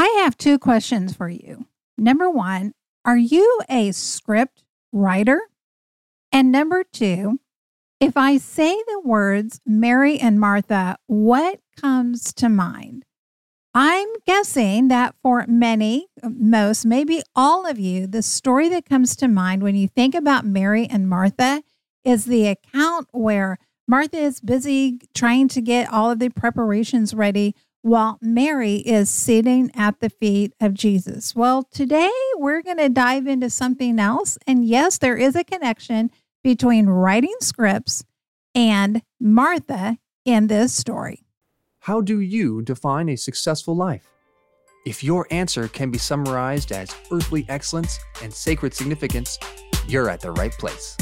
I have two questions for you. Number one, are you a script writer? And number two, if I say the words Mary and Martha, what comes to mind? I'm guessing that for many, most, maybe all of you, the story that comes to mind when you think about Mary and Martha is the account where Martha is busy trying to get all of the preparations ready while Mary is sitting at the feet of Jesus. Well, today we're going to dive into something else. And yes, there is a connection between writing scripts and Martha in this story. How do you define a successful life? If your answer can be summarized as earthly excellence and sacred significance, you're at the right place.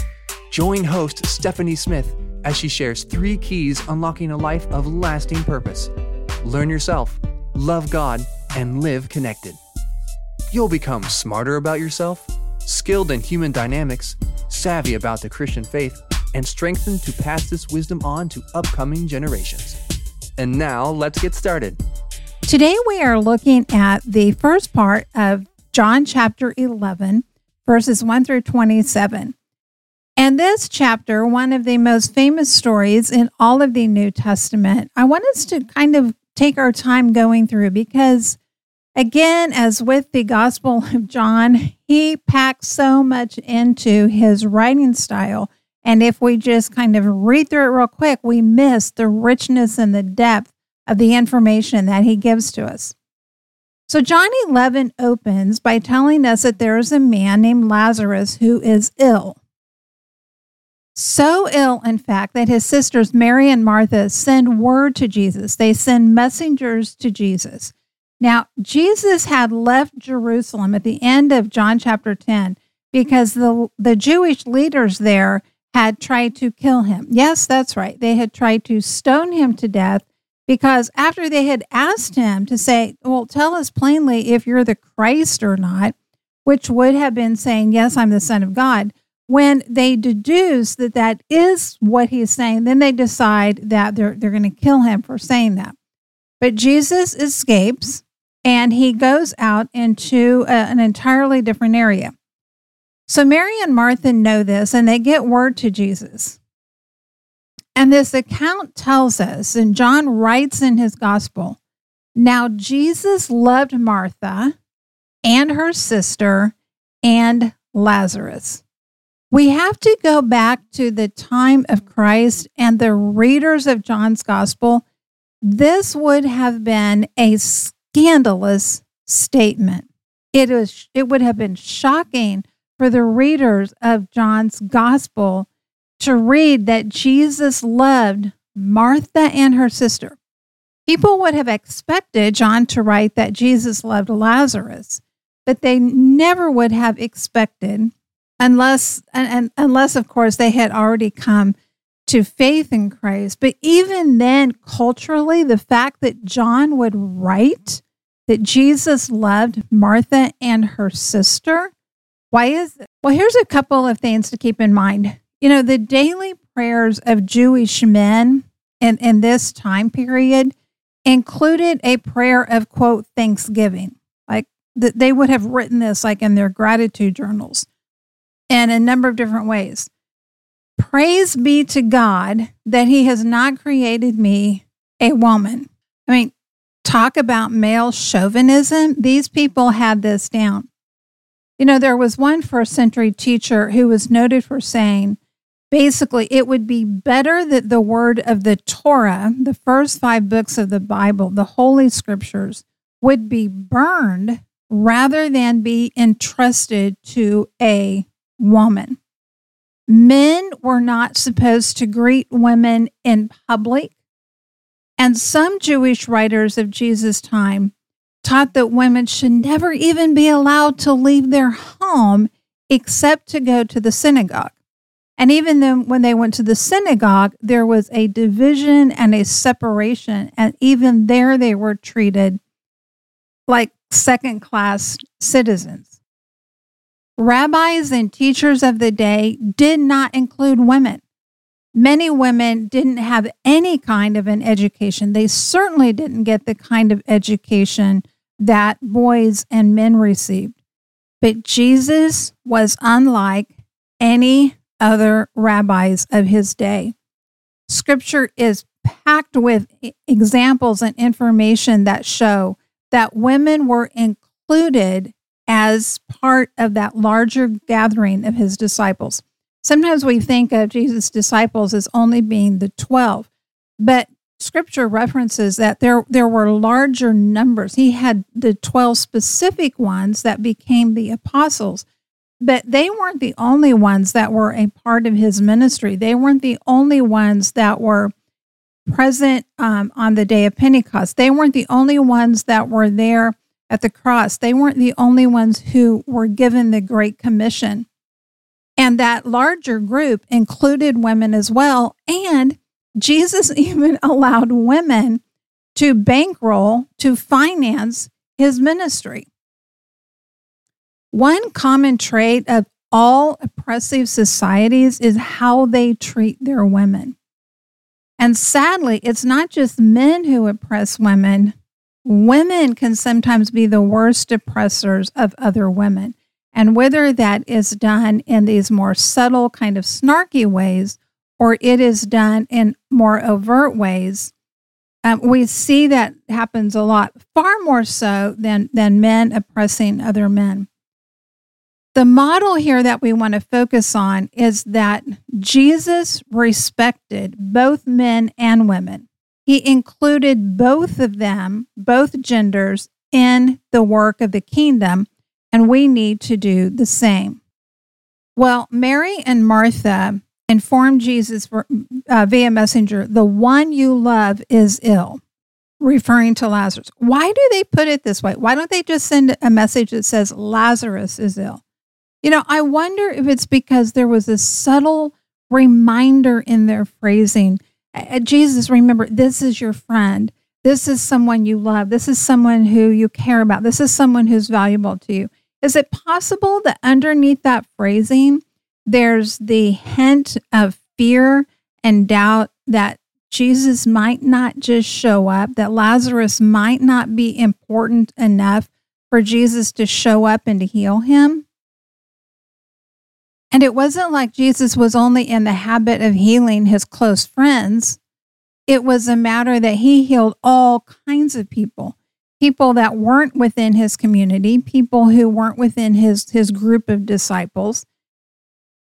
Join host Stephanie Smith as she shares three keys unlocking a life of lasting purpose. Learn yourself, love God, and live connected. You'll become smarter about yourself, skilled in human dynamics, savvy about the Christian faith, and strengthened to pass this wisdom on to upcoming generations. And now let's get started. Today we are looking at the first part of John chapter 11, verses 1 through 27. And this chapter, one of the most famous stories in all of the New Testament, I want us to kind of take our time going through because, again, as with the Gospel of John, he packs so much into his writing style and if we just kind of read through it real quick, we miss the richness and the depth of the information that he gives to us. So, John 11 opens by telling us that there is a man named Lazarus who is ill. So ill, in fact, that his sisters Mary and Martha send word to Jesus. They send messengers to Jesus. Now, Jesus had left Jerusalem at the end of John chapter 10 because the, the Jewish leaders there had tried to kill him. Yes, that's right. They had tried to stone him to death because after they had asked him to say, Well, tell us plainly if you're the Christ or not, which would have been saying, Yes, I'm the Son of God. When they deduce that that is what he's saying, then they decide that they're, they're going to kill him for saying that. But Jesus escapes and he goes out into a, an entirely different area. So Mary and Martha know this and they get word to Jesus. And this account tells us, and John writes in his gospel now Jesus loved Martha and her sister and Lazarus. We have to go back to the time of Christ and the readers of John's gospel. This would have been a scandalous statement. It was it would have been shocking for the readers of John's gospel to read that Jesus loved Martha and her sister. People would have expected John to write that Jesus loved Lazarus, but they never would have expected, unless, and, and unless of course they had already come to faith in Christ. But even then, culturally, the fact that John would write that Jesus loved Martha and her sister why is it? Well, here's a couple of things to keep in mind. You know, the daily prayers of Jewish men in, in this time period included a prayer of, quote, thanksgiving. Like that they would have written this like in their gratitude journals in a number of different ways. Praise be to God that He has not created me a woman. I mean, talk about male chauvinism. These people had this down. You know, there was one first century teacher who was noted for saying basically it would be better that the word of the Torah, the first five books of the Bible, the Holy Scriptures, would be burned rather than be entrusted to a woman. Men were not supposed to greet women in public. And some Jewish writers of Jesus' time taught that women should never even be allowed to leave their home except to go to the synagogue. And even then, when they went to the synagogue, there was a division and a separation. And even there, they were treated like second class citizens. Rabbis and teachers of the day did not include women. Many women didn't have any kind of an education. They certainly didn't get the kind of education that boys and men received. But Jesus was unlike any other rabbis of his day. Scripture is packed with examples and information that show that women were included as part of that larger gathering of his disciples. Sometimes we think of Jesus' disciples as only being the 12, but scripture references that there, there were larger numbers. He had the 12 specific ones that became the apostles, but they weren't the only ones that were a part of his ministry. They weren't the only ones that were present um, on the day of Pentecost. They weren't the only ones that were there at the cross. They weren't the only ones who were given the Great Commission. And that larger group included women as well. And Jesus even allowed women to bankroll, to finance his ministry. One common trait of all oppressive societies is how they treat their women. And sadly, it's not just men who oppress women. Women can sometimes be the worst oppressors of other women. And whether that is done in these more subtle, kind of snarky ways, or it is done in more overt ways, um, we see that happens a lot, far more so than, than men oppressing other men. The model here that we want to focus on is that Jesus respected both men and women. He included both of them, both genders, in the work of the kingdom, and we need to do the same. Well, Mary and Martha informed Jesus uh, via messenger, the one you love is ill, referring to Lazarus. Why do they put it this way? Why don't they just send a message that says Lazarus is ill? You know, I wonder if it's because there was a subtle reminder in their phrasing. Jesus, remember, this is your friend. This is someone you love. This is someone who you care about. This is someone who's valuable to you. Is it possible that underneath that phrasing, there's the hint of fear and doubt that Jesus might not just show up, that Lazarus might not be important enough for Jesus to show up and to heal him? And it wasn't like Jesus was only in the habit of healing his close friends. It was a matter that he healed all kinds of people people that weren't within his community, people who weren't within his, his group of disciples.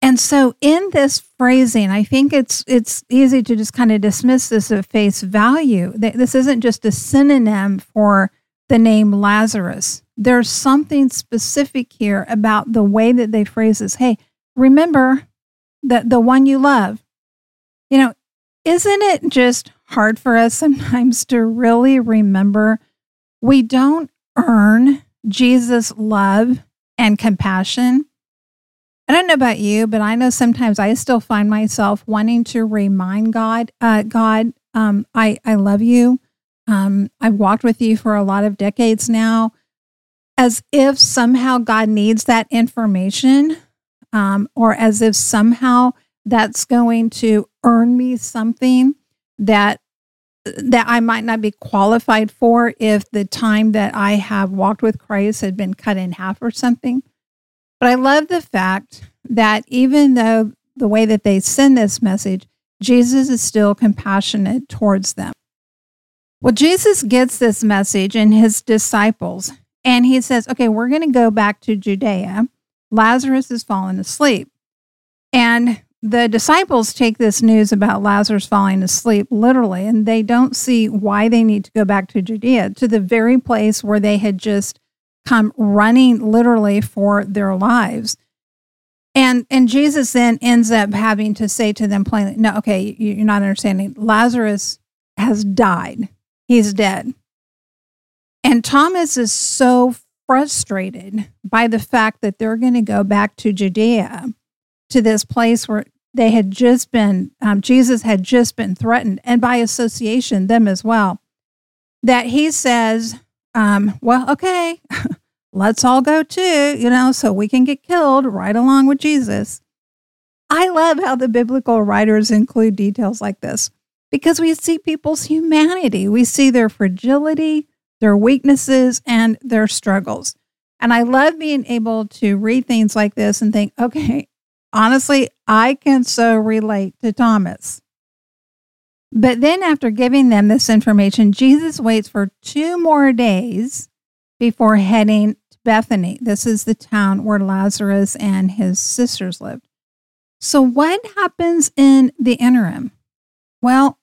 And so in this phrasing, I think it's it's easy to just kind of dismiss this at face value. This isn't just a synonym for the name Lazarus. There's something specific here about the way that they phrase this. Hey, remember that the one you love. You know, isn't it just hard for us sometimes to really remember we don't earn Jesus' love and compassion? I don't know about you, but I know sometimes I still find myself wanting to remind God, uh, God, um, I, I love you. Um, I've walked with you for a lot of decades now, as if somehow God needs that information um, or as if somehow that's going to earn me something that that I might not be qualified for if the time that I have walked with Christ had been cut in half or something. But I love the fact that even though the way that they send this message, Jesus is still compassionate towards them. Well, Jesus gets this message in his disciples, and he says, Okay, we're going to go back to Judea Lazarus has fallen asleep. And the disciples take this news about Lazarus falling asleep literally, and they don't see why they need to go back to Judea, to the very place where they had just come running literally for their lives. And and Jesus then ends up having to say to them plainly, "No, okay, you're not understanding. Lazarus has died. He's dead." And Thomas is so frustrated by the fact that they're going to go back to Judea, to this place where they had just been, um, Jesus had just been threatened, and by association, them as well. That he says, um, well, okay, let's all go too, you know, so we can get killed right along with Jesus. I love how the biblical writers include details like this because we see people's humanity. We see their fragility, their weaknesses, and their struggles. And I love being able to read things like this and think, okay, honestly, I can so relate to Thomas. But then, after giving them this information, Jesus waits for two more days before heading to Bethany. This is the town where Lazarus and his sisters lived. So, what happens in the interim? Well,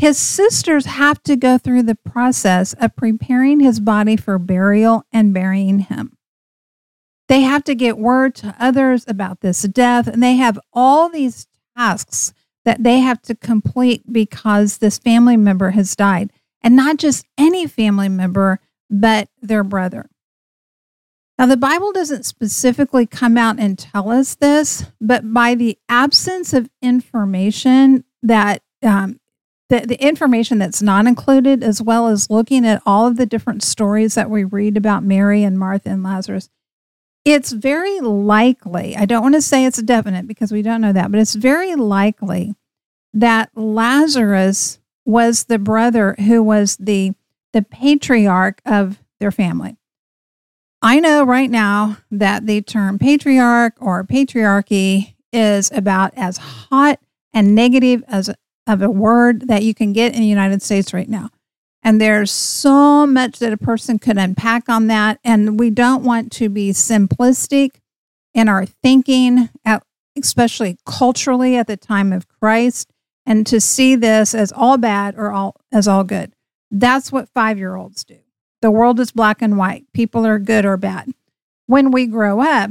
his sisters have to go through the process of preparing his body for burial and burying him. They have to get word to others about this death, and they have all these tasks that they have to complete because this family member has died. And not just any family member, but their brother. Now, the Bible doesn't specifically come out and tell us this, but by the absence of information that um, the, the information that's not included, as well as looking at all of the different stories that we read about Mary and Martha and Lazarus, it's very likely, I don't want to say it's definite because we don't know that, but it's very likely that Lazarus was the brother who was the the patriarch of their family. I know right now that the term patriarch or patriarchy is about as hot and negative as of a word that you can get in the United States right now. And there's so much that a person could unpack on that. And we don't want to be simplistic in our thinking, especially culturally at the time of Christ, and to see this as all bad or all as all good. That's what five year olds do. The world is black and white. People are good or bad. When we grow up,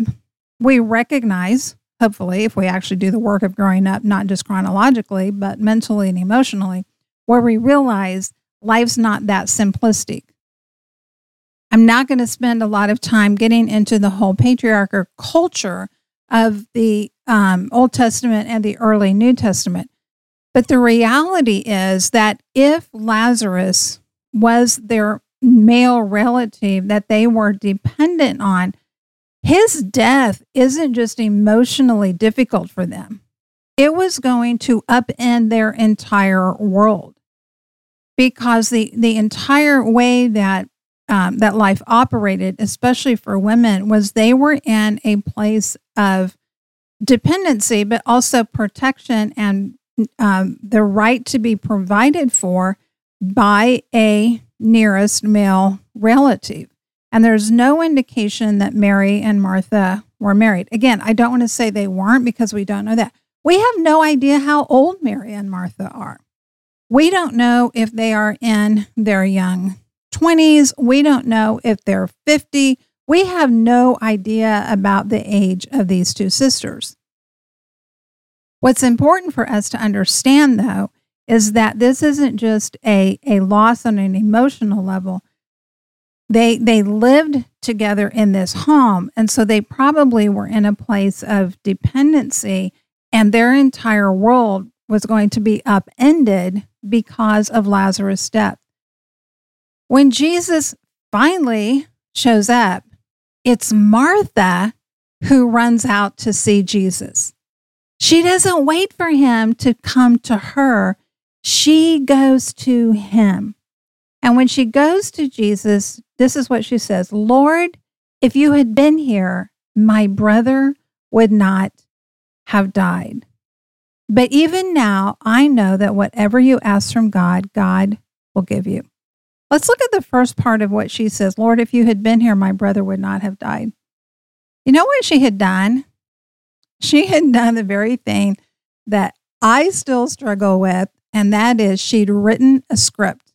we recognize, hopefully, if we actually do the work of growing up, not just chronologically, but mentally and emotionally, where we realize life's not that simplistic. I'm not going to spend a lot of time getting into the whole patriarchal culture of the um, Old Testament and the early New Testament. But the reality is that if Lazarus was their male relative that they were dependent on, his death isn't just emotionally difficult for them. It was going to upend their entire world because the, the entire way that um, that life operated, especially for women, was they were in a place of dependency, but also protection and um, the right to be provided for by a nearest male relative. And there's no indication that Mary and Martha were married. Again, I don't want to say they weren't because we don't know that. We have no idea how old Mary and Martha are. We don't know if they are in their young 20s. We don't know if they're 50. We have no idea about the age of these two sisters. What's important for us to understand, though, is that this isn't just a, a loss on an emotional level. They, they lived together in this home, and so they probably were in a place of dependency, and their entire world was going to be upended because of Lazarus' death. When Jesus finally shows up, it's Martha who runs out to see Jesus. She doesn't wait for him to come to her. She goes to him. And when she goes to Jesus, this is what she says Lord, if you had been here, my brother would not have died. But even now, I know that whatever you ask from God, God will give you. Let's look at the first part of what she says Lord, if you had been here, my brother would not have died. You know what she had done? she had done the very thing that I still struggle with, and that is she'd written a script.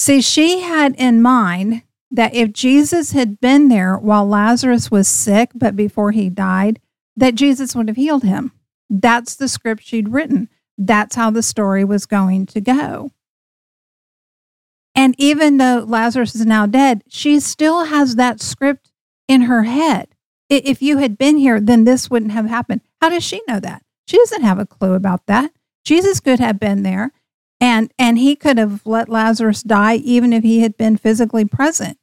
See, she had in mind that if Jesus had been there while Lazarus was sick, but before he died, that Jesus would have healed him. That's the script she'd written. That's how the story was going to go. And even though Lazarus is now dead, she still has that script in her head if you had been here, then this wouldn't have happened. How does she know that? She doesn't have a clue about that. Jesus could have been there and and he could have let Lazarus die even if he had been physically present.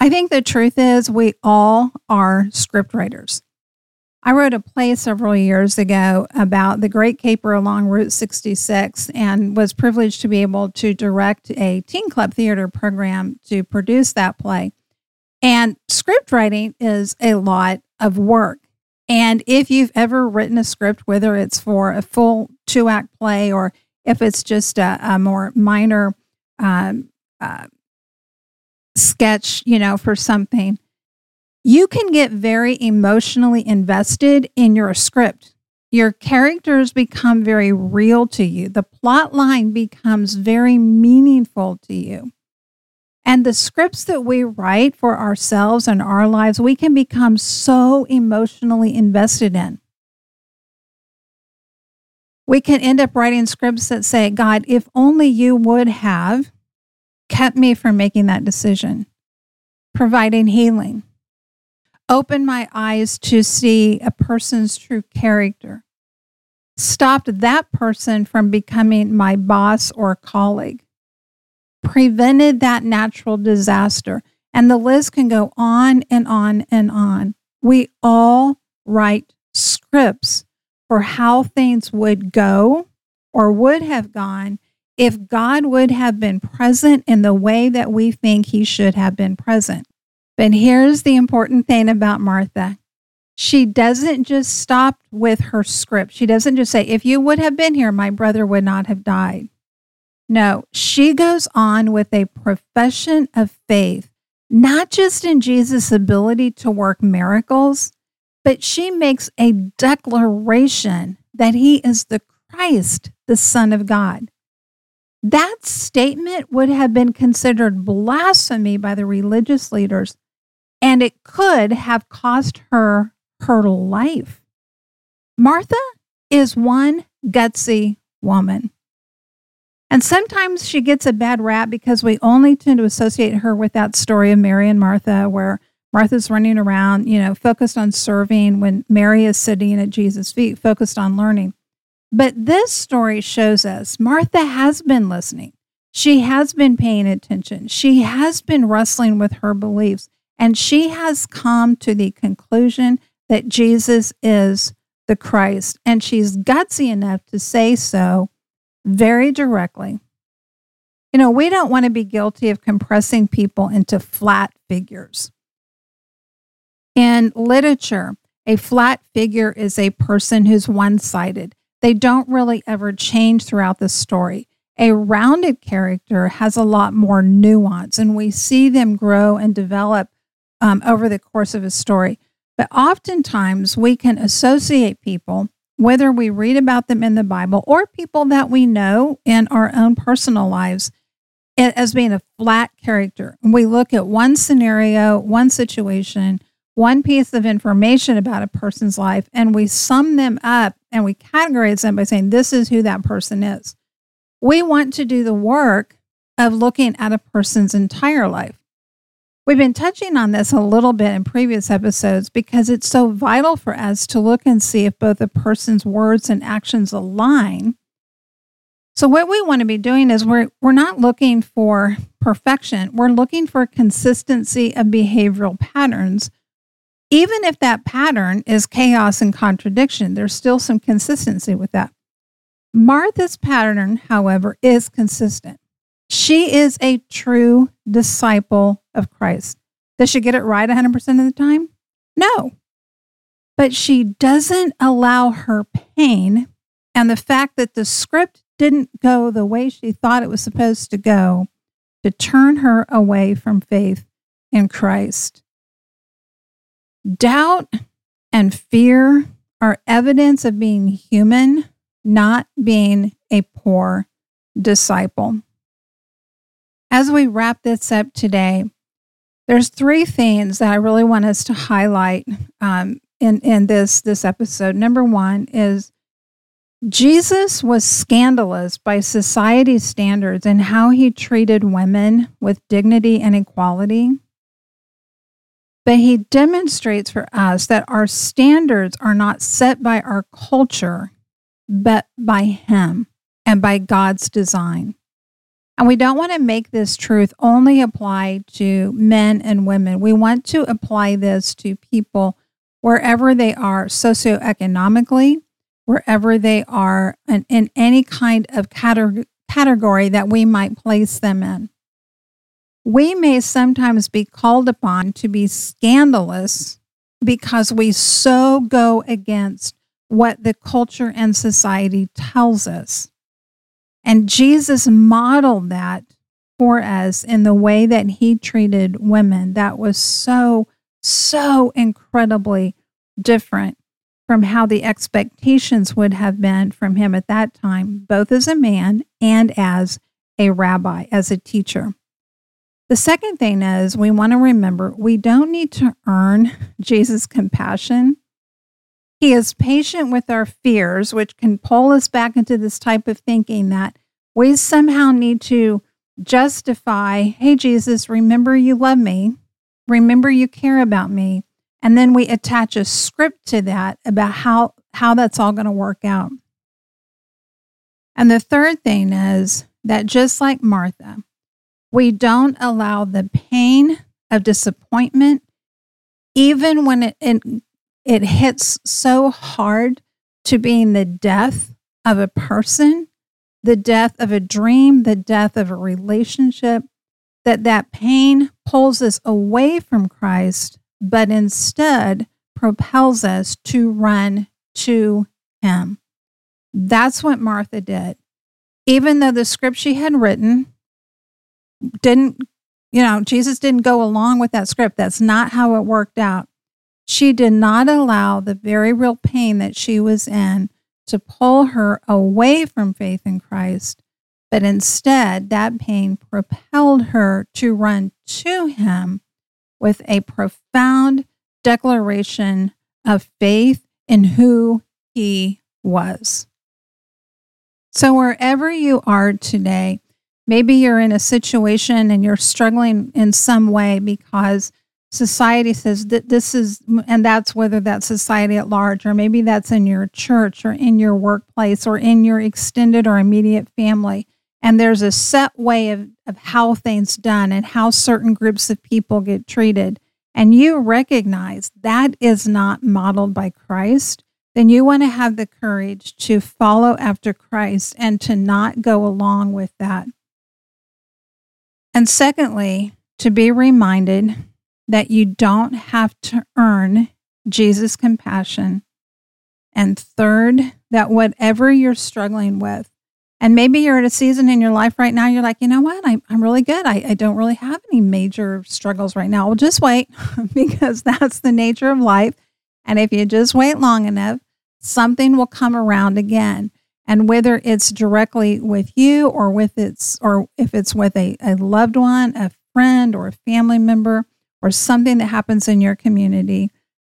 I think the truth is we all are script writers. I wrote a play several years ago about the Great Caper along Route 66 and was privileged to be able to direct a teen club theater program to produce that play. And script writing is a lot of work. And if you've ever written a script, whether it's for a full two act play or if it's just a, a more minor um, uh, sketch, you know, for something, you can get very emotionally invested in your script. Your characters become very real to you. The plot line becomes very meaningful to you. And the scripts that we write for ourselves and our lives, we can become so emotionally invested in. We can end up writing scripts that say, God, if only you would have kept me from making that decision, providing healing, open my eyes to see a person's true character, stopped that person from becoming my boss or colleague prevented that natural disaster. And the list can go on and on and on. We all write scripts for how things would go or would have gone if God would have been present in the way that we think he should have been present. But here's the important thing about Martha she doesn't just stop with her script. She doesn't just say, If you would have been here, my brother would not have died. No, she goes on with a profession of faith, not just in Jesus' ability to work miracles, but she makes a declaration that he is the Christ, the Son of God. That statement would have been considered blasphemy by the religious leaders, and it could have cost her her life. Martha is one gutsy woman. And sometimes she gets a bad rap because we only tend to associate her with that story of Mary and Martha, where Martha's running around, you know, focused on serving when Mary is sitting at Jesus' feet, focused on learning. But this story shows us Martha has been listening. She has been paying attention. She has been wrestling with her beliefs, and she has come to the conclusion that Jesus is the Christ. And she's gutsy enough to say so very directly. You know, we don't want to be guilty of compressing people into flat figures. In literature, a flat figure is a person who's one sided. They don't really ever change throughout the story. A rounded character has a lot more nuance, and we see them grow and develop um, over the course of a story. But oftentimes, we can associate people whether we read about them in the Bible or people that we know in our own personal lives as being a flat character. We look at one scenario, one situation, one piece of information about a person's life, and we sum them up and we categorize them by saying, this is who that person is. We want to do the work of looking at a person's entire life. We've been touching on this a little bit in previous episodes because it's so vital for us to look and see if both a person's words and actions align. So what we want to be doing is we're we're not looking for perfection. We're looking for consistency of behavioral patterns. Even if that pattern is chaos and contradiction, there's still some consistency with that. Martha's pattern, however, is consistent. She is a true disciple of Christ. Does she get it right 100% of the time? No. But she doesn't allow her pain and the fact that the script didn't go the way she thought it was supposed to go to turn her away from faith in Christ. Doubt and fear are evidence of being human, not being a poor disciple as we wrap this up today, there's three things that I really want us to highlight um, in in this this episode. Number one is Jesus was scandalous by society's standards and how he treated women with dignity and equality. But he demonstrates for us that our standards are not set by our culture, but by him and by God's design. And we don't want to make this truth only apply to men and women. We want to apply this to people wherever they are socioeconomically, wherever they are in, in any kind of category that we might place them in. We may sometimes be called upon to be scandalous because we so go against what the culture and society tells us. And Jesus modeled that for us in the way that he treated women that was so, so incredibly different from how the expectations would have been from him at that time, both as a man and as a rabbi, as a teacher. The second thing is we want to remember we don't need to earn Jesus' compassion. He is patient with our fears, which can pull us back into this type of thinking that we somehow need to justify, hey, Jesus, remember you love me. Remember you care about me. And then we attach a script to that about how, how that's all going to work out. And the third thing is that just like Martha, we don't allow the pain of disappointment, even when it, it, it hits so hard to being the death of a person, the death of a dream, the death of a relationship, that that pain pulls us away from Christ, but instead propels us to run to him. That's what Martha did. Even though the script she had written didn't, you know, Jesus didn't go along with that script. That's not how it worked out. She did not allow the very real pain that she was in to pull her away from faith in Christ, but instead, that pain propelled her to run to Him with a profound declaration of faith in who He was. So, wherever you are today, Maybe you're in a situation and you're struggling in some way because society says that this is, and that's whether that's society at large, or maybe that's in your church or in your workplace or in your extended or immediate family. And there's a set way of, of how things done and how certain groups of people get treated. And you recognize that is not modeled by Christ then you want to have the courage to follow after Christ and to not go along with that. And secondly, to be reminded that you don't have to earn Jesus' compassion. And third, that whatever you're struggling with, and maybe you're at a season in your life right now, you're like, you know what? I, am really good. I, I don't really have any major struggles right now. Well, just wait because that's the nature of life. And if you just wait long enough, something will come around again and whether it's directly with you or with its or if it's with a, a loved one a friend or a family member or something that happens in your community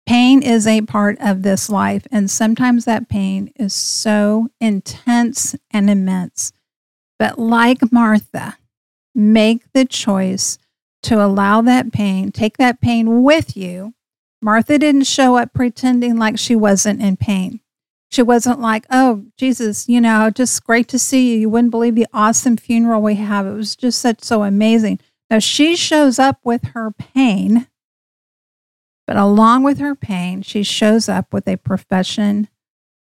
pain is a part of this life. And sometimes that pain is so intense and immense. But like martha make the choice to allow that pain take that pain with you. Martha didn't show up pretending like she wasn't in pain she wasn't like, oh, Jesus, you know, just great to see you. You wouldn't believe the awesome funeral we have. It was just such so amazing. Now she shows up with her pain, but along with her pain, she shows up with a profession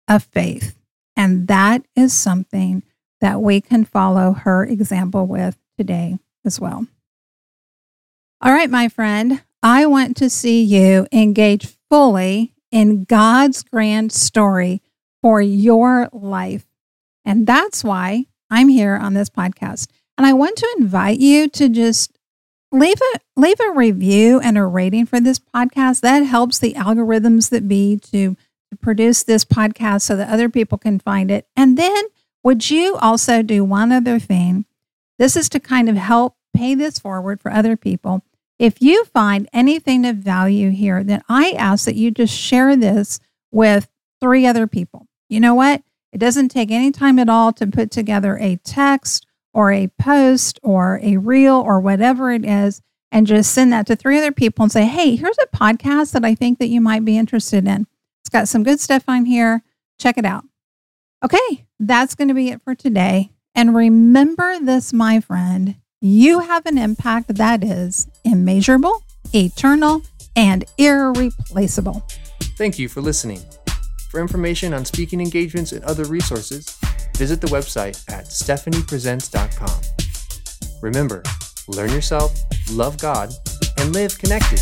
of faith. And that is something that we can follow her example with today as well. All right, my friend, I want to see you engage fully in God's grand story for your life. And that's why I'm here on this podcast. And I want to invite you to just leave a leave a review and a rating for this podcast. That helps the algorithms that be to, to produce this podcast so that other people can find it. And then would you also do one other thing? This is to kind of help pay this forward for other people. If you find anything of value here, then I ask that you just share this with three other people you know what? It doesn't take any time at all to put together a text or a post or a reel or whatever it is and just send that to three other people and say, "Hey, here's a podcast that I think that you might be interested in. It's got some good stuff on here. Check it out." Okay, that's going to be it for today. And remember this, my friend, you have an impact that is immeasurable, eternal, and irreplaceable. Thank you for listening. For information on speaking engagements and other resources, visit the website at stephaniepresents.com. Remember, learn yourself, love God, and live connected.